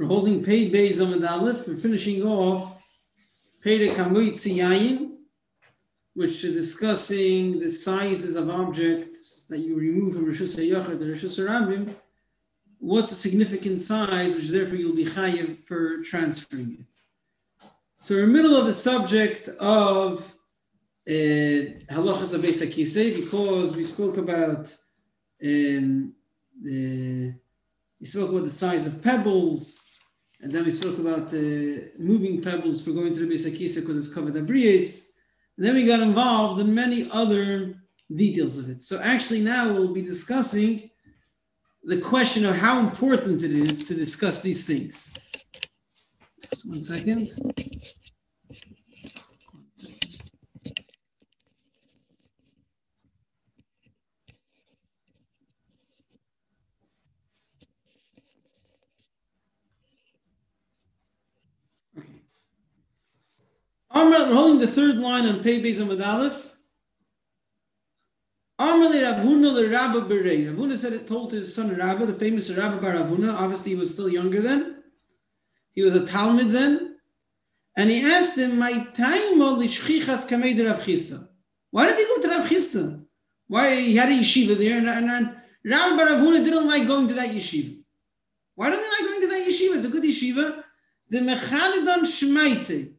We're holding Pei Beis Amud Aleph. We're finishing off Pei Kamui Tziyayin, which is discussing the sizes of objects that you remove from Rishus HaYachid to Rishus HaRabim. What's a significant size, which therefore you'll be chayiv for transferring it. So we're in the middle of the subject of uh, halachas of Akise because we spoke about um, the we spoke about the size of pebbles, and then we spoke about the moving pebbles for going to the Beis because it's covered abrius. And then we got involved in many other details of it. So actually now we'll be discussing the question of how important it is to discuss these things. Just one second. We're holding the third line on Pei Beis Amud Aleph. Amrle Rav Huna Rabba Berei. Rav Huna said it told his son Rabba, the famous Rabba Bar Rav Huna. Obviously, he was still younger then. He was a Talmud then. And he asked him, My time oh, lishchichas kamei Rav Chisda. Why did he go to Rav Chisda? Why he had a yeshiva there, and, and, and Baravuna didn't like going to that yeshiva. Why don't he like going to that yeshiva? It's a good yeshiva. The Mechadidon Shmaite.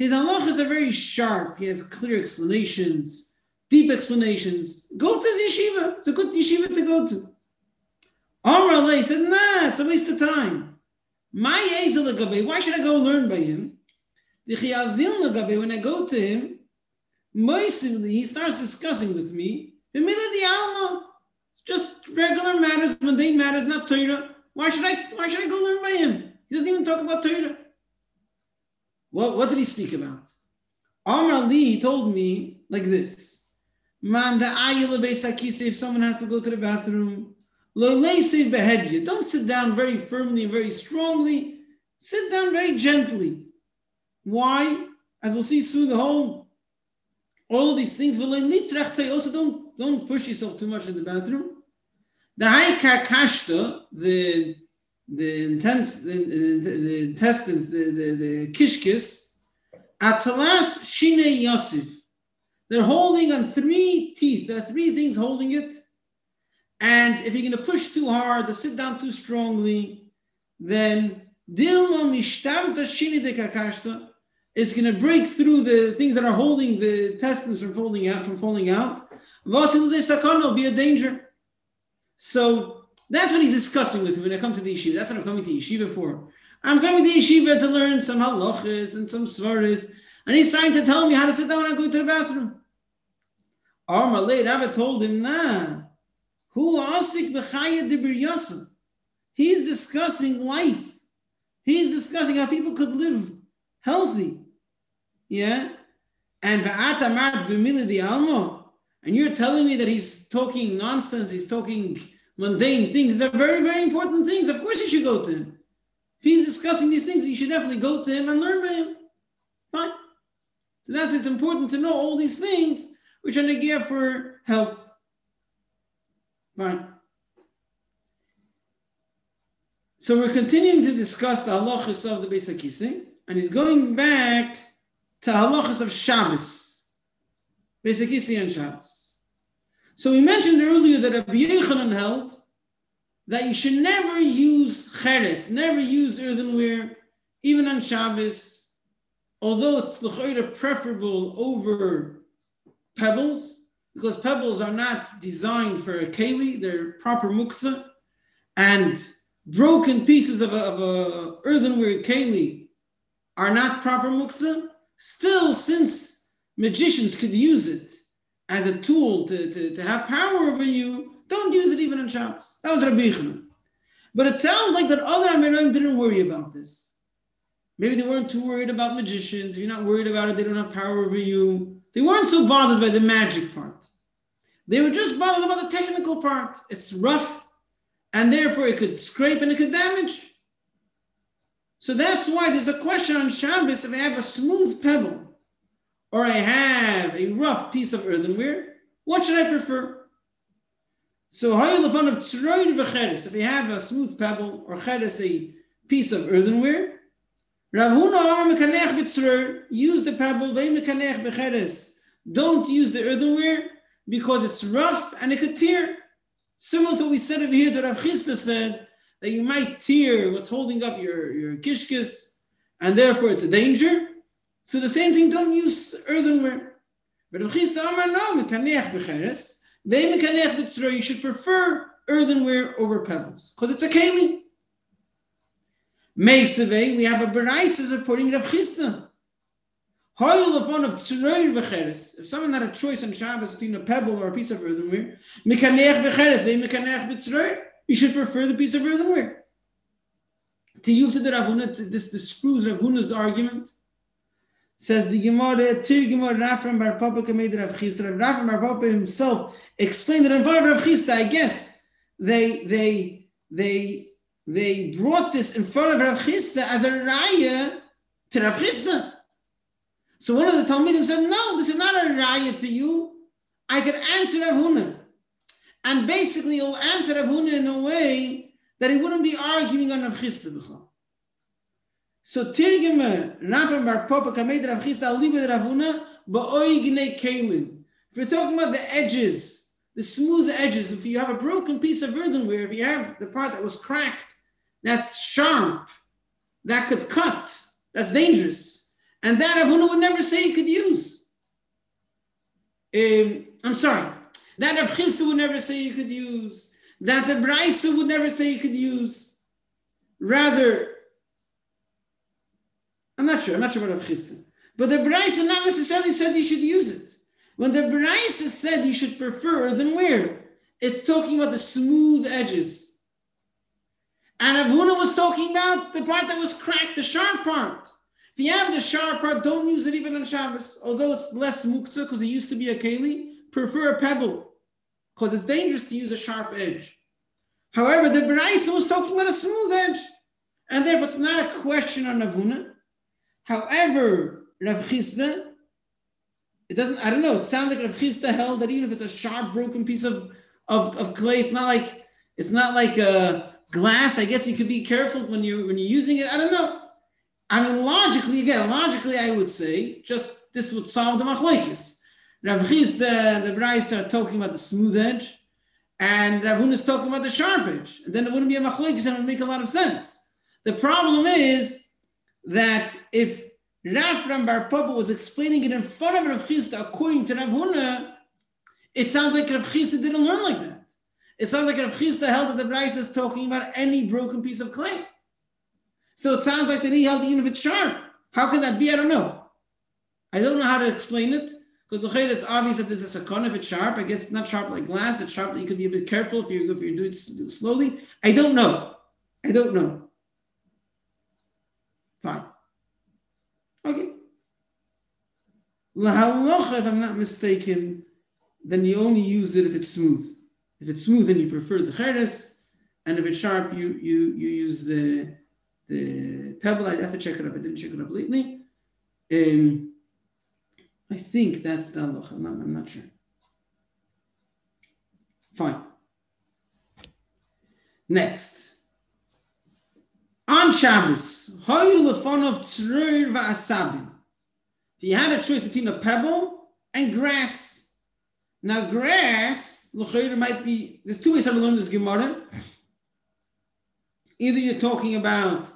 His halachas are very sharp. He has clear explanations, deep explanations. Go to yeshiva. It's a good yeshiva to go to. Amr Allah said, nah, it's a waste of time. My why should I go learn by him? The When I go to him, he starts discussing with me. the It's just regular matters, mundane matters, not Torah. Why should I why should I go learn by him? He doesn't even talk about Torah. What, what did he speak about? Amr Ali told me like this. Man, the if someone has to go to the bathroom, don't sit down very firmly and very strongly. Sit down very gently. Why? As we'll see soon, the whole all these things also don't don't push yourself too much in the bathroom. The high the the, intense, the, the, the intestines, the, the, the kishkis, atalas shine yosef. They're holding on three teeth. There are three things holding it. And if you're going to push too hard or sit down too strongly, then dilma mishtamta shine de kakashta is going to break through the things that are holding the intestines from falling out. From falling out, vasil de sakana will be a danger. So that's what he's discussing with me when I come to the yeshiva. That's what I'm coming to yeshiva for. I'm coming to yeshiva to learn some halachas and some svaris, and he's trying to tell me how to sit down I go to the bathroom. Late Rabbi told him, nah, who asik b'chaya dibir He's discussing life. He's discussing how people could live healthy. Yeah? And and you're telling me that he's talking nonsense, he's talking mundane things. These are very, very important things. Of course, you should go to him. If he's discussing these things, you should definitely go to him and learn by him. Fine. So that's it's important to know all these things which are gear for health. Fine. So we're continuing to discuss the halachas of the Beis Hakising, and he's going back to halachas of Shabbos, Beis Hakising and Shabbos. So we mentioned earlier that Rabbi Yochanan held that you should never use cheres, never use earthenware, even on Shabbos, although it's l'chayra preferable over pebbles, because pebbles are not designed for a keli, they're proper muktzah, and broken pieces of a, of a earthenware keli are not proper muktzah. Still, since magicians could use it as a tool to, to, to have power over you, don't use it even on Shabbos. That was Rabbi Yochanan. But it sounds like that other Amirim didn't worry about this. Maybe they weren't too worried about magicians. If you're not worried about it, they don't have power over you. They weren't so bothered by the magic part. They were just bothered about the technical part. It's rough, and therefore it could scrape and it could damage. So that's why there's a question on Shabbos if I have a smooth pebble or I have a rough piece of earthenware, what should I prefer? So, if you have a smooth pebble or cheres, a piece of earthenware. Rav Huna use the pebble, don't use the earthenware because it's rough and it could tear. Similar to what we said over here that Rav Chisda said that you might tear what's holding up your, your kishkis and therefore it's a danger. So the same thing, don't use earthenware. But Amar no, you should prefer earthenware over pebbles because it's a keli. We have a Berais supporting Rav Chisda. If someone had a choice on Shabbos between a pebble or a piece of earthenware, you should prefer the piece of earthenware. To you to the Rav Huna, this disproves Rav Huna's argument. Says the Gemara, Tir Gemara Rafram Bar Papa Kamed Rav Chisda. Rafram Bar Papa himself explained that in front of Rav Chisda, I guess they they they they brought this in front of Rav Chisda as a raya to Rav Chisda. So one of the Talmidim said, no, this is not a raya to you. I could answer Rav Huna. And basically he'll answer Rav Huna in a way that he wouldn't be arguing on Rav Chisda So Tirgime, Rafram Bar Papa, Kamed Rav I'll leave with Ba'oigne Kalim. If you're talking about the edges, the smooth edges, if you have a broken piece of earthenware, if you have the part that was cracked, that's sharp, that could cut, that's dangerous. And that Avuna would never say he could use. Um, I'm sorry. That Rav Chisda would never say you could use. That the Braisa would never say you could use. Rather, not sure. I'm not sure about Rav. But the Braisa not necessarily said you should use it. When the Braisa said you should prefer, then where? It's talking about the smooth edges. And Avuna was talking about the part that was cracked, the sharp part. If you have the sharp part, don't use it even on Shabbos. Although it's less muktzah because it used to be a keli, prefer a pebble because it's dangerous to use a sharp edge. However, the Beraisa was talking about a smooth edge, and therefore it's not a question on Avuna. However, Rav Chisda, it doesn't. I don't know. It sounds like Rav Chisda held that even if it's a sharp, broken piece of, of, of clay, it's not like it's not like a glass. I guess you could be careful when you're, when you're using it. I don't know. I mean, logically, again, logically, I would say just this would solve the machlekes. Rav Chisda, the Bryce are talking about the smooth edge, and Rav is talking about the sharp edge. And then it wouldn't be a machlekes, and it would make a lot of sense. The problem is that if Rafram Bar Papa was explaining it in front of Rav Chisda according to Rav Huna, it sounds like Rav Chisda didn't learn like that. It sounds like Rav Chisda held that the Bryce is talking about any broken piece of clay. So it sounds like the knee held even if it's sharp. How can that be? I don't know. I don't know how to explain it because the it's obvious that this is a con if it's sharp. I guess it's not sharp like glass. It's sharp that you could be a bit careful if you if you do it slowly. I don't know. I don't know. Fine. Okay. Lahalacha, if I'm not mistaken, then you only use it if it's smooth. If it's smooth, then you prefer the cheres, and if it's sharp, you you you use the the pebble. I'd have to check it up. I didn't check it up lately. Um, I think that's the halacha. I'm not, I'm not sure. Fine. Next. On Shabbos, how lefon of tzrur va'asabim. You had a choice between a pebble and grass. Now, grass, l'chayr might be, there's two ways to learn this Gemara. Either you're talking about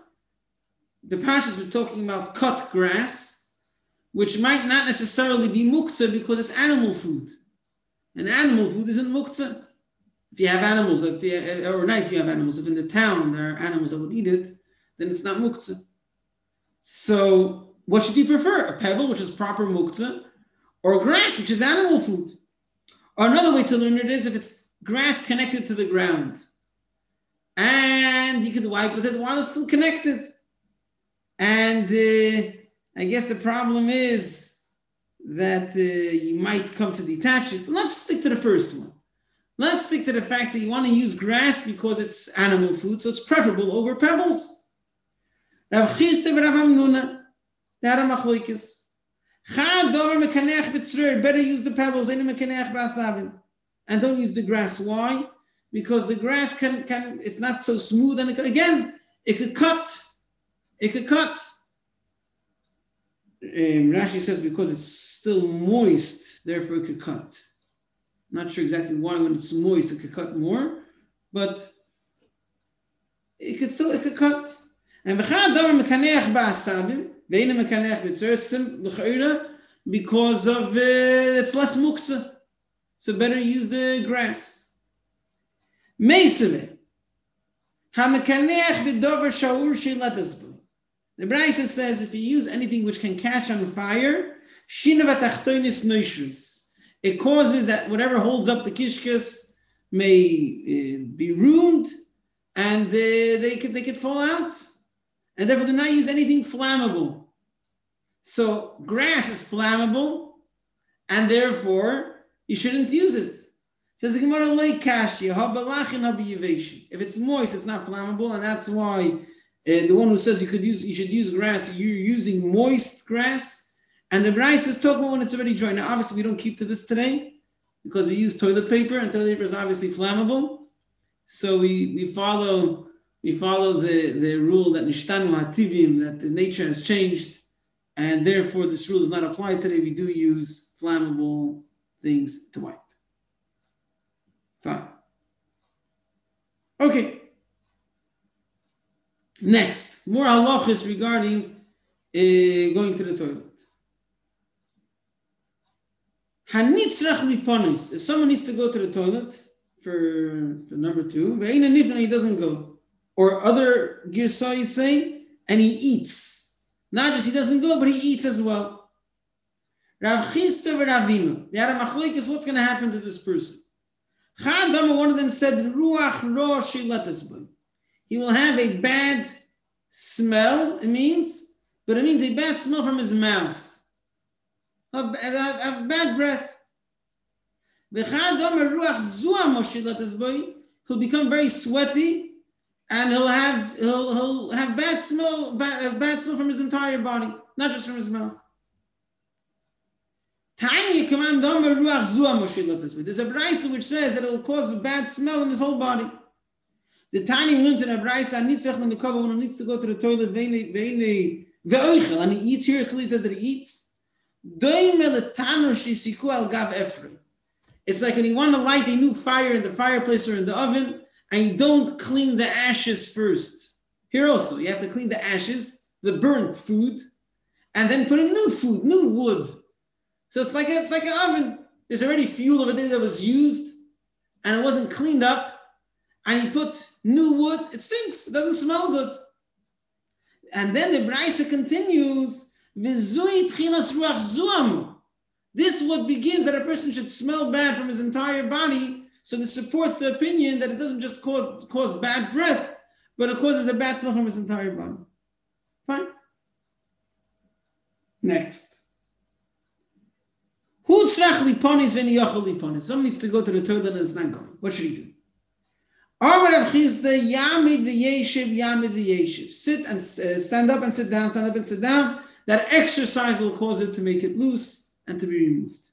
the pashas were talking about cut grass, which might not necessarily be muktzah because it's animal food. And animal food isn't muktzah. If you have animals, if you, or not if you have animals, if in the town there are animals that would eat it, then it's not muktzah. So what should you prefer? A pebble, which is proper muktzah, or grass, which is animal food? Or another way to learn it is if it's grass connected to the ground. And you could wipe with it while it's still connected. And uh, I guess the problem is that uh, you might come to detach it. But let's stick to the first one. Let's stick to the fact that you want to use grass because it's animal food, so it's preferable over pebbles. Are machlokes. Chad dover mekanech better use the pebbles, mekanech b'asavim. And don't use the grass. Why? Because the grass can, can it's not so smooth and it can, again, It could cut. It could cut. Um, Rashi says because it's still moist, therefore it could cut. Not sure exactly why when it's moist it could cut more, but it could still it could cut. And because of uh, it's less muktzah. So better use the grass. Meisele. The Brisa says if you use anything which can catch on fire, it causes that whatever holds up the kishkas may uh, be ruined and uh, they could they could fall out. And therefore do not use anything flammable. So grass is flammable, and therefore you shouldn't use it. Says the Gemara like kashya If it's moist, it's not flammable, and that's why uh, the one who says you could use you should use grass, you're using moist grass. And the Bryce is talking when it's already dry. Now, obviously, we don't keep to this today because we use toilet paper, and toilet paper is obviously flammable. So we, we follow we follow the, the rule that nishtanu hativim that the nature has changed and therefore this rule is not applied today. We do use flammable things to wipe. Fine. Okay. Next, more halachas regarding uh, going to the toilet. If someone needs to go to the toilet for, for number two, but he doesn't go. Or other Girsai say, and he eats. Not just he doesn't go, but he eats as well. Rav Chisda Ravinu. They had a machlekes, what's going to happen to this person? One of them said, Ruach Rosh He will have a bad smell, it means, but it means a bad smell from his mouth. A, a, a bad breath. He'll become very sweaty and he'll have he'll he'll have bad smell bad, bad smell from his entire body, not just from his mouth. Command There's a brisa which says that it will cause a bad smell in his whole body. The tiny learned in a brisa nitzach the when he needs to go to the toilet veini veini ve'oichel and he eats here. Clearly says that he eats. It's like when you want to light a new fire in the fireplace or in the oven and you don't clean the ashes first. Here also, you have to clean the ashes, the burnt food, and then put in new food, new wood. So it's like a, it's like an oven. There's already fuel over there that was used, and it wasn't cleaned up. And you put new wood, it stinks. It doesn't smell good. And then the Braisa continues, This what begins that a person should smell bad from his entire body so this supports the opinion that it doesn't just cause, cause bad breath, but it causes a bad smell from his entire body. Fine. Next. Who tzrach liponis when yochel liponis? Someone needs to go to the toilet and it's not going. What should he do? Armarabiz the Yamid the Yeshiv Yamid Sit and uh, stand up and sit down, stand up and sit down. That exercise will cause it to make it loose and to be removed.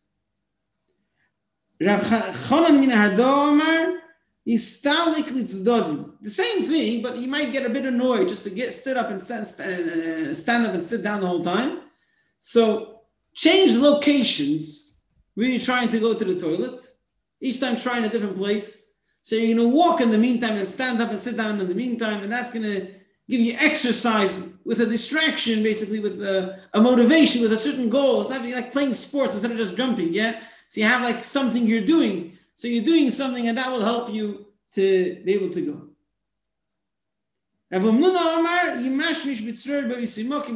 Rav Chonan min Hadomar istalik. The same thing, but you might get a bit annoyed just to get stood up and stand, uh, stand up and sit down the whole time. So change locations when you're trying to go to the toilet. Each time trying a different place. So you're going to walk in the meantime and stand up and sit down in the meantime, and that's going to give you exercise with a distraction, basically with a, a motivation, with a certain goal. It's not like playing sports instead of just jumping. Yeah, so you have like something you're doing. So you're doing something, and that will help you to be able to go.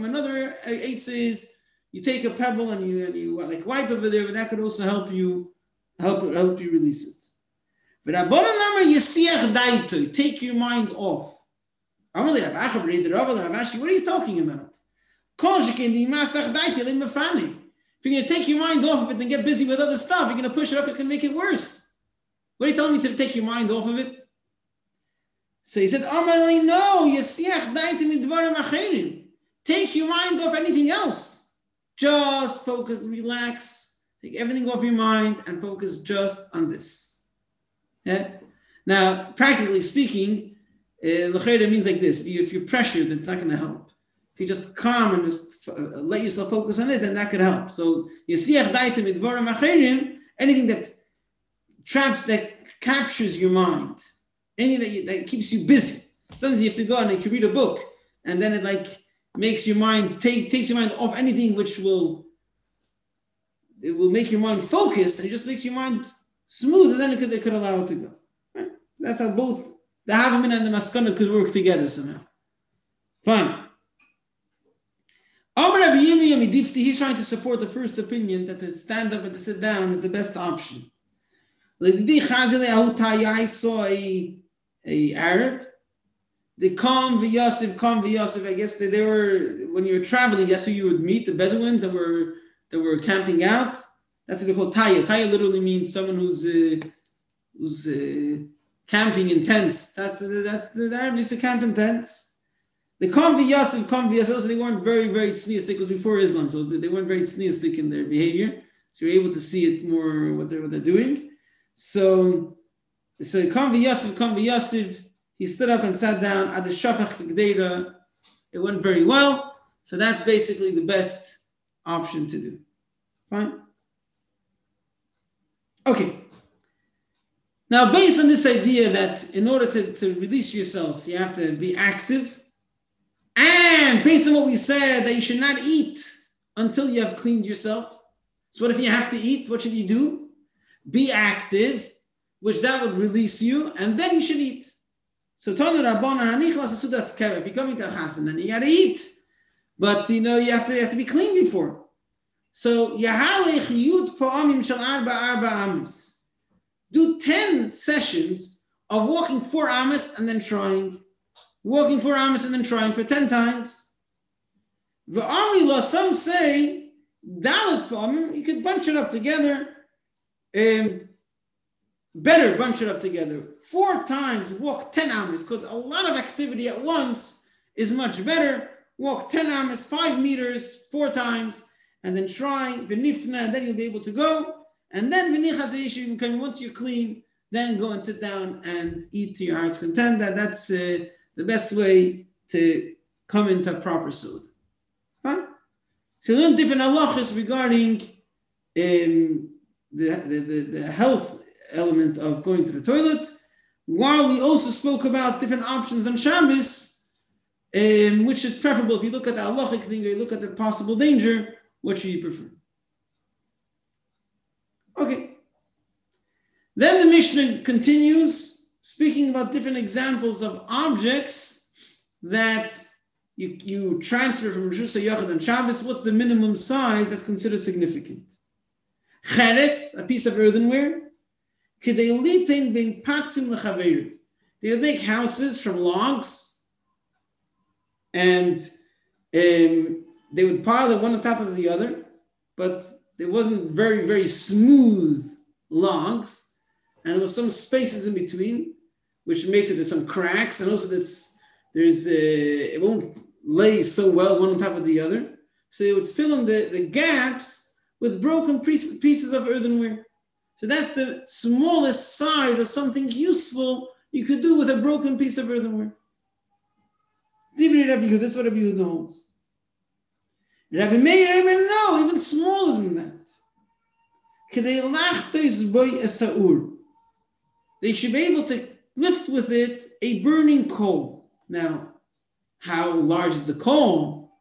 Another eight says you take a pebble and you and you uh, like wipe over there, but that could also help you help help you release it. But number take your mind off. What are you talking about? If you're going to take your mind off of it and get busy with other stuff, you're going to push it up, it's going to make it worse. What are you telling me to take your mind off of it? So he said, Amalei, no, Take your mind off anything else. Just focus, relax, take everything off your mind and focus just on this. Yeah? Now, practically speaking, uh, means like this: if you're pressured, it's not going to help. If you just calm and just uh, let yourself focus on it, then that could help. So you see, anything that traps, that captures your mind, anything that, you, that keeps you busy. Sometimes you have to go and you can read a book, and then it like makes your mind take takes your mind off anything which will it will make your mind focused, and it just makes your mind smooth, and then it could, it could allow it to go. Right? That's how both the Havamin and the Maskana could work together somehow. Fine. He's trying to support the first opinion that to stand up and to sit down is the best option. I saw a, a Arab. They come v'yasif, come v'yasif. I guess they, they were when you were traveling. Yes, so you would meet the Bedouins that were that were camping out. That's what they call taya. Taya literally means someone who's uh, who's uh, camping in tents. That's the, that's the, the Arabs used to camp in tents. The Convi Yasif, Convi Yasif, they weren't very, very tzniistic, because before Islam, so they weren't very tzniistic in their behavior. So you're able to see it more, what they're, what they're doing. So, so Convi Yasif, Convi Yasif, he stood up and sat down at the Shafach Kagdeira. It went very well. So that's basically the best option to do. Fine? Okay. Now, based on this idea that in order to, to release yourself, you have to be active, and based on what we said, that you should not eat until you have cleaned yourself. So, what if you have to eat? What should you do? Be active, which that would release you, and then you should eat. So, Tanu Rabbana Asudas Keva, becoming a Hasan, and you gotta eat. But you know, you have to you have to be clean before. So Yud Shal Arba Arba Amis. Do 10 sessions of walking four amas and then trying walking four amas and then trying for 10 times. The Amila, some say, Dalit Pamim, you could bunch it up together. Um, better bunch it up together. Four times walk 10 amas, because a lot of activity at once is much better. Walk 10 amas, five meters, four times, and then try Vinifna, and then you'll be able to go. And then Vinichas you can once you're clean, then go and sit down and eat to your heart's content. That that's uh, the best way to come into proper suit. Fine? So learn different halachas regarding um, the, the, the, the health element of going to the toilet, while we also spoke about different options on Shabbos, um, which is preferable if you look at the halachic thing or you look at the possible danger, what should you prefer? Okay. Then the Mishnah continues speaking about different examples of objects that you, you transfer from Rosh Yachad and Shabbos, what's the minimum size that's considered significant? Cheres, a piece of earthenware. They would make houses from logs and um, they would pile it one on top of the other, but there wasn't very, very smooth logs and there was some spaces in between which makes it there's some cracks, and also there's there's uh, it won't lay so well one on top of the other. So it would fill in the, the gaps with broken pieces, of earthenware. So that's the smallest size of something useful you could do with a broken piece of earthenware. This is what Rabbi Yehuda holds. Rabbi Meir no, even smaller than that. They should be able to lift with it a burning coal. Now, how large is the coal?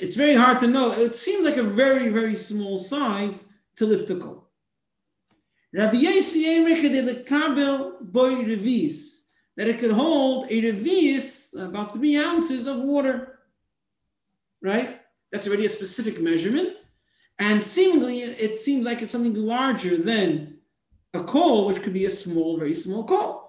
It's very hard to know. It seems like a very, very small size to lift the coal. Rabbi revis that it could hold a revis about three ounces of water. Right? That's already a specific measurement. And seemingly, it seems like it's something larger than a call, which could be a small, very small call.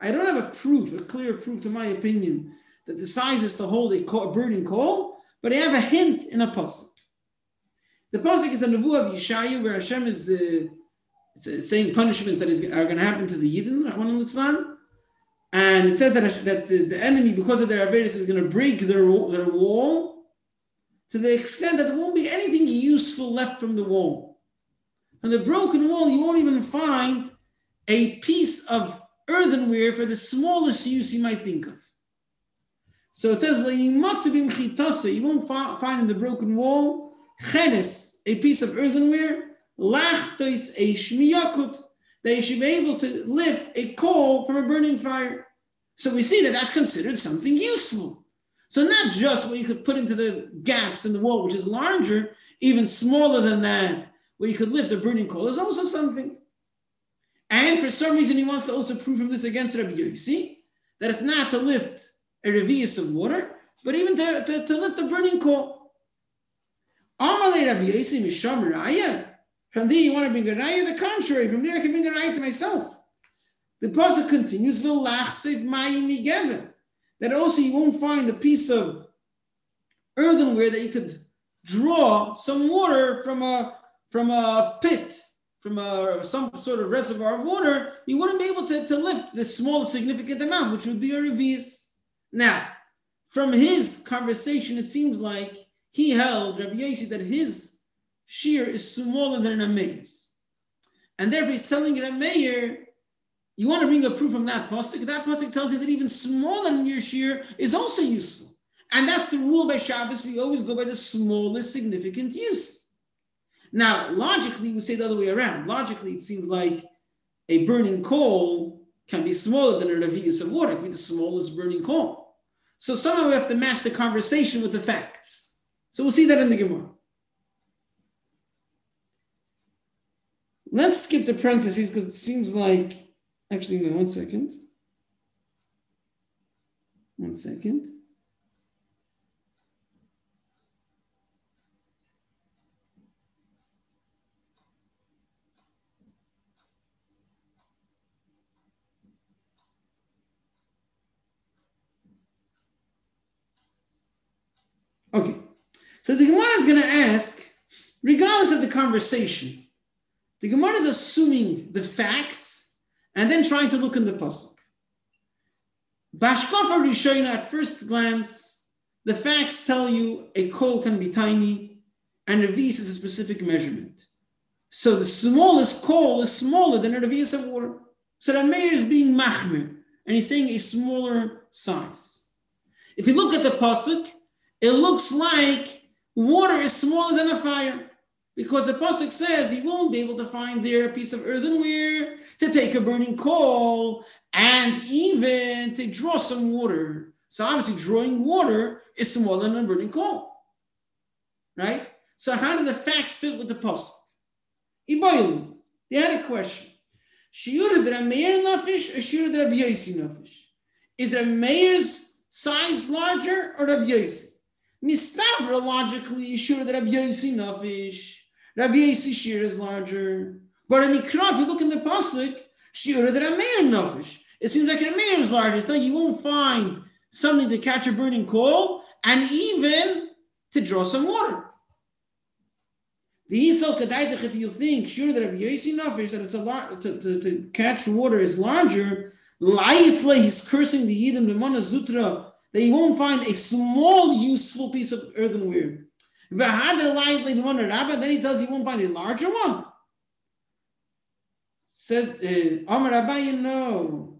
I don't have a proof, a clear proof to my opinion, that the size is to hold a, call, a burning coal, but I have a hint in a pasuk. The pasuk is a nevuah of Yeshayu, where Hashem is uh, uh saying punishments that is, are going to happen to the Yidden, Rahman al and it said that, that the, the enemy, because of their averus, is going to break their, their wall to the extent that there won't be anything useful left from the wall. from the broken wall, you won't even find a piece of earthenware for the smallest use you might think of. So it says, you won't find in the broken wall, cheres, a piece of earthenware, lachtois a shmiyakut, that you should be able to lift a coal from a burning fire. So we see that that's considered something useful. So not just what you could put into the gaps in the wall, which is larger, even smaller than that, where you could lift a burning coal, is also something. And for some reason, he wants to also prove from this against Rabbi Yossi, that it's not to lift a revius of water, but even to, to, to lift a burning coal. Amalei Rabbi Yossi Misham Raya. From there, you want to bring a raya? The contrary. From there, I can bring a raya to myself. The pasuk continues, that also you won't find a piece of earthenware that you could draw some water from a from a pit, from a some sort of reservoir of water. You wouldn't be able to, to lift this small significant amount, which would be a revius. Now, from his conversation, it seems like he held Rabbi Yossi that his shear is smaller than a mayor's, and therefore he's telling a mayor you want to bring a proof from that pasuk? That pasuk tells you that even smaller than your shear is also useful. And that's the rule by Shabbos. We always go by the smallest significant use. Now, logically, we say the other way around. Logically, it seems like a burning coal can be smaller than a revius of water. It can be the smallest burning coal. So somehow we have to match the conversation with the facts. So we'll see that in the Gemara. Let's skip the parentheses because it seems like Actually, one second. One second. Okay, so the Gemara is going to ask, regardless of the conversation, the Gemara is assuming the facts and then trying to look in the pasuk. Bashkafa Rishona, at first glance, the facts tell you a coal can be tiny, and a revis is a specific measurement. So the smallest coal is smaller than a revis of water. So the mayor is being machmir, and he's saying a smaller size. If you look at the pasuk, it looks like water is smaller than a fire because the pasuk says he won't be able to find there a piece of earthenware to take a burning coal and even to draw some water. So obviously, drawing water is smaller than a burning coal, right? So how do the facts fit with the pasuk? Iboilu, they had a question. Is a mayor's size larger or Rabbi Yossi? Mistabra logically, Shiura de Yossi nafish. Rabbi Yossi Shir is larger. But in Mikra, if you look in the Pasuk, Shir that a Ameir Nafish. It seems like an Ameir is larger. So you won't find something to catch a burning coal and even to draw some water. The Isal Kadaitach, if you think sure that Rabbi Yossi Nafish, that it's a lot to, to, to catch water is larger, Laifle, he's cursing the Yidam, the Zutra, that you won't find a small useful piece of earthenware. Then he tells you won't find a larger one. Said uh, Amar Rabbi, you know,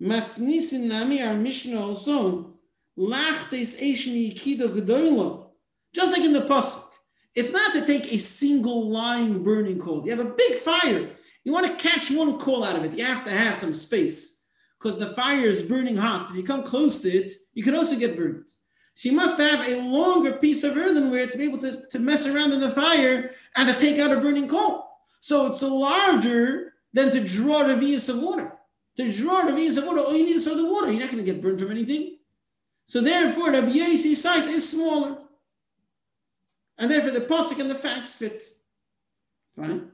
Masnisin Nami, our Mishnah also, Lachtes Eshni Kido Gedoylo. Just like in the Pasuk. It's not to take a single line burning coal. You have a big fire. You want to catch one coal out of it. You have to have some space because the fire is burning hot. If you come close to it, you can also get burned. She must have a longer piece of earthenware to be able to, to mess around in the fire and to take out a burning coal. So it's larger than to draw a revius of water. To draw a revius of water, all you need is for the water. You're not going to get burned from anything. So therefore, the BAC size is smaller. And therefore, the posik and the facts fit. Fine.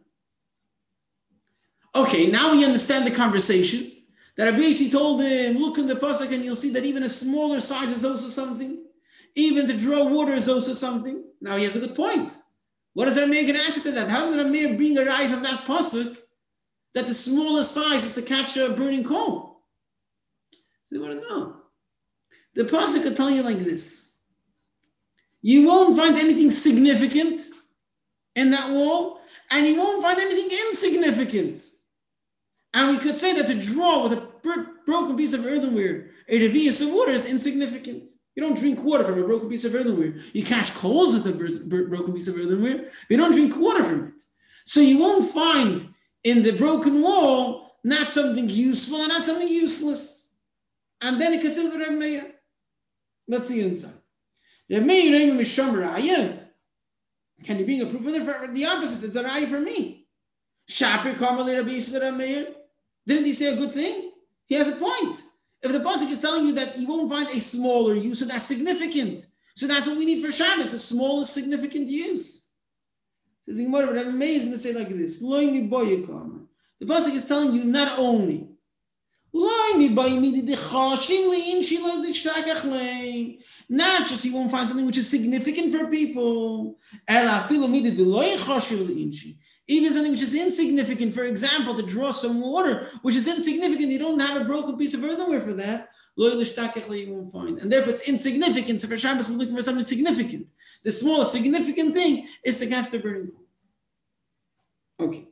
Okay, now we understand the conversation. That Rabbi told him, look in the pasuk and you'll see that even a smaller size is also something. Even to draw water is also something. Now he has a good point. What does Ramir going to answer to that? How did Ramir bring a right from that pasuk that the smallest size is to catch a burning coal? So they want to know. The pasuk could tell you like this: You won't find anything significant in that wall, and you won't find anything insignificant. And we could say that to draw with a broken piece of earthenware a revius of water is insignificant. You don't drink water from a broken piece of earthenware. You catch coals with a broken piece of earthenware. You don't drink water from it. So you won't find in the broken wall not something useful and not something useless. And then it say Reb Meir. Let's see inside. Reb Meir Misham Raya. Can you bring a proof of the, the opposite? It's a raya for me. Shaper Karmali Rabbi Yisrael Meir. Didn't he say a good thing? He has a point. If the pasuk is telling you that you won't find a smaller use, so that's significant. So that's what we need for Shabbos, the smallest significant use. Says Gemara, but I'm amazed to say like this. The pasuk is telling you not only not just you won't find something which is significant for people. Even something which is insignificant, for example, to draw some water, which is insignificant, you don't have a broken piece of earthenware for that. You won't find. And therefore it's insignificant. So for Shabbos, we're looking for something significant. The smallest significant thing is to catch the burning coal. Okay.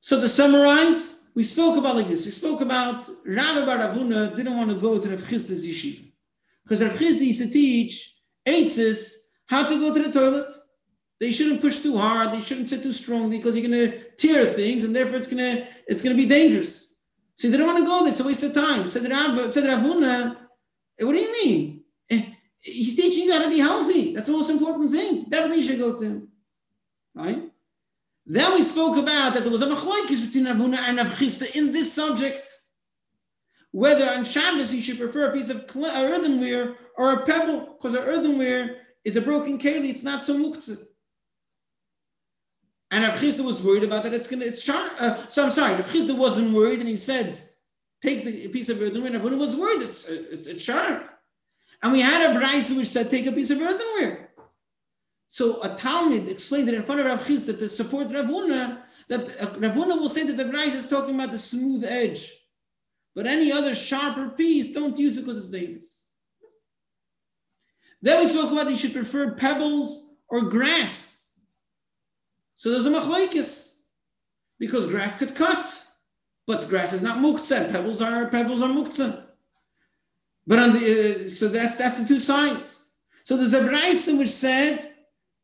So to summarize, we spoke about like this. We spoke about Rabbi Baravuna didn't want to go to Rav Chisda's yeshiva. Because Rav Chisda used to teach Eitzis how to go to the toilet. They shouldn't push too hard. They shouldn't sit too strongly because you're going to tear things, and therefore it's going to it's going to be dangerous. So they don't want to go there. It's a waste of time. Said said Rav Huna, eh, what do you mean? Eh, he's teaching you how to be healthy. That's the most important thing. Definitely should go to him. Right? Then we spoke about that there was a machlokes between Rav Huna and Rav Chisda in this subject. Whether on Shabbos you should prefer a piece of earthenware or a pebble, because an earthenware is a broken keli, it's not so muktzah. And Rav Chisda was worried about that. It's gonna. It's sharp. Uh, so I'm sorry. Rav Chisda wasn't worried, and he said, "Take the piece of earthenware." And everyone was worried. It's it's, it's sharp. And we had a brayso which said, "Take a piece of earthenware." So a Talmud explained it in front of Rav Chisda to support Rav Huna that uh, Rav Huna will say that the brayso is talking about the smooth edge, but any other sharper piece, don't use it because it's dangerous. Then we spoke about you should prefer pebbles or grass. So there's a machlekes because grass could cut, but grass is not muktzah. Pebbles are pebbles are muktzah. But on the uh, so that's that's the two sides. So there's a brayso which said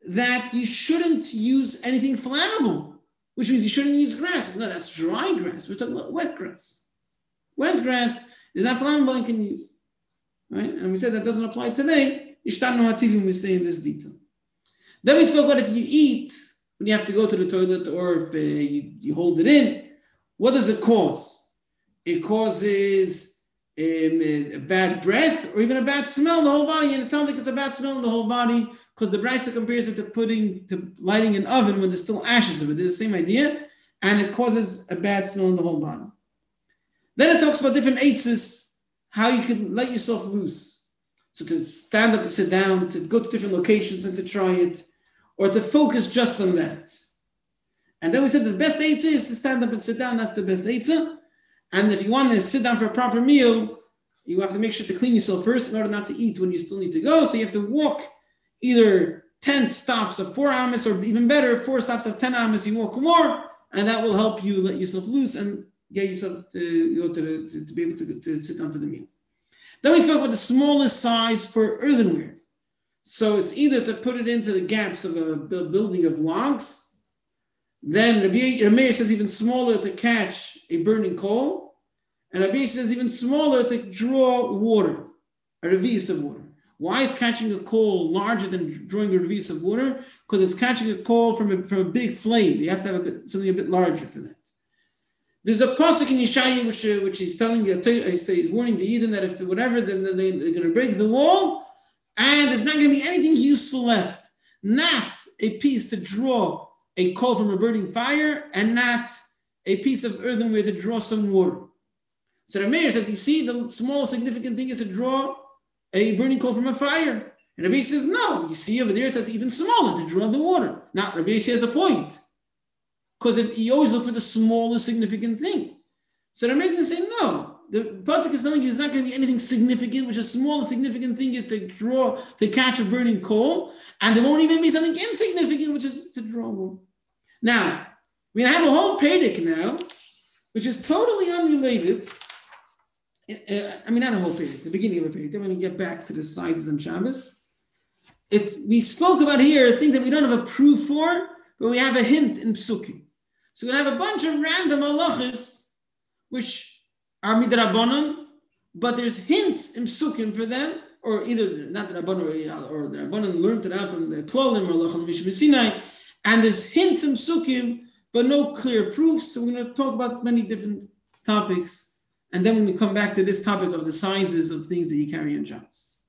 that you shouldn't use anything flammable, which means you shouldn't use grass. No, that's dry grass. We're talking about wet grass. Wet grass is not flammable and can use. Right? And we said that doesn't apply today. Ishtan Hativim we say in this detail. Then we spoke about if you eat when you have to go to the toilet or if uh, you, you, hold it in, what does it cause? It causes um, a bad breath or even a bad smell in the whole body. And it sounds like it's a bad smell in the whole body because the brisa compares it to putting to lighting an oven when there's still ashes of it. It's the same idea, and it causes a bad smell in the whole body. Then it talks about different eitzes, how you can let yourself loose. So to stand up, to sit down, to go to different locations and to try it or to focus just on that. And then we said the best eitzah is to stand up and sit down. That's the best eitzah. And if you want to sit down for a proper meal, you have to make sure to clean yourself first in order not to eat when you still need to go. So you have to walk either 10 stops of four amas or even better, four stops of 10 amas, you walk more, and that will help you let yourself loose and get yourself to know, to, the, to, to, be able to, to sit down for the meal. Then we spoke about the smallest size for earthenware. So it's either to put it into the gaps of a building of logs, then Rabbi Meir says even smaller to catch a burning coal, and Rabbi says even smaller to draw water, a revis of water. Why is catching a coal larger than drawing a revis of water? Because it's catching a coal from a, from a big flame. You have to have a bit, something a bit larger for that. There's a pasuk in Yeshaya which, uh, which he's telling the he's warning the Eden that if whatever, then they're going to break the wall, and there's not going to be anything useful left. Not a piece to draw a coal from a burning fire, and not a piece of earthenware to draw some water. So the mayor says, you see, the small significant thing is to draw a burning coal from a fire. And Rabbi says, no, you see over there it says even smaller to draw the water. Now, Rabbi has a point. Because you always look for the smallest significant thing. So the mayor can say, no, the pasuk is telling you it's not going to be anything significant, which a small significant thing is to draw to catch a burning coal, and there won't even be something insignificant, which is to draw one. Now, we have a whole Pedic now, which is totally unrelated. Uh, I mean, not a whole Pedic, the beginning of a Pedic. Then when we get back to the sizes and Shabbos, it's we spoke about here things that we don't have a proof for, but we have a hint in Psukim. So we're going to have a bunch of random halachas, which are midrabanan, but there's hints in Psukim for them, or either not the Rabbanon or, the Rabbanon learned it out from the Klolim or Halacha L'Moshe MiSinai, and there's hints in Psukim, but no clear proofs. So we're going to talk about many different topics, and then when we come back to this topic of the sizes of things that you carry in jobs.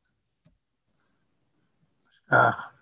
Ah.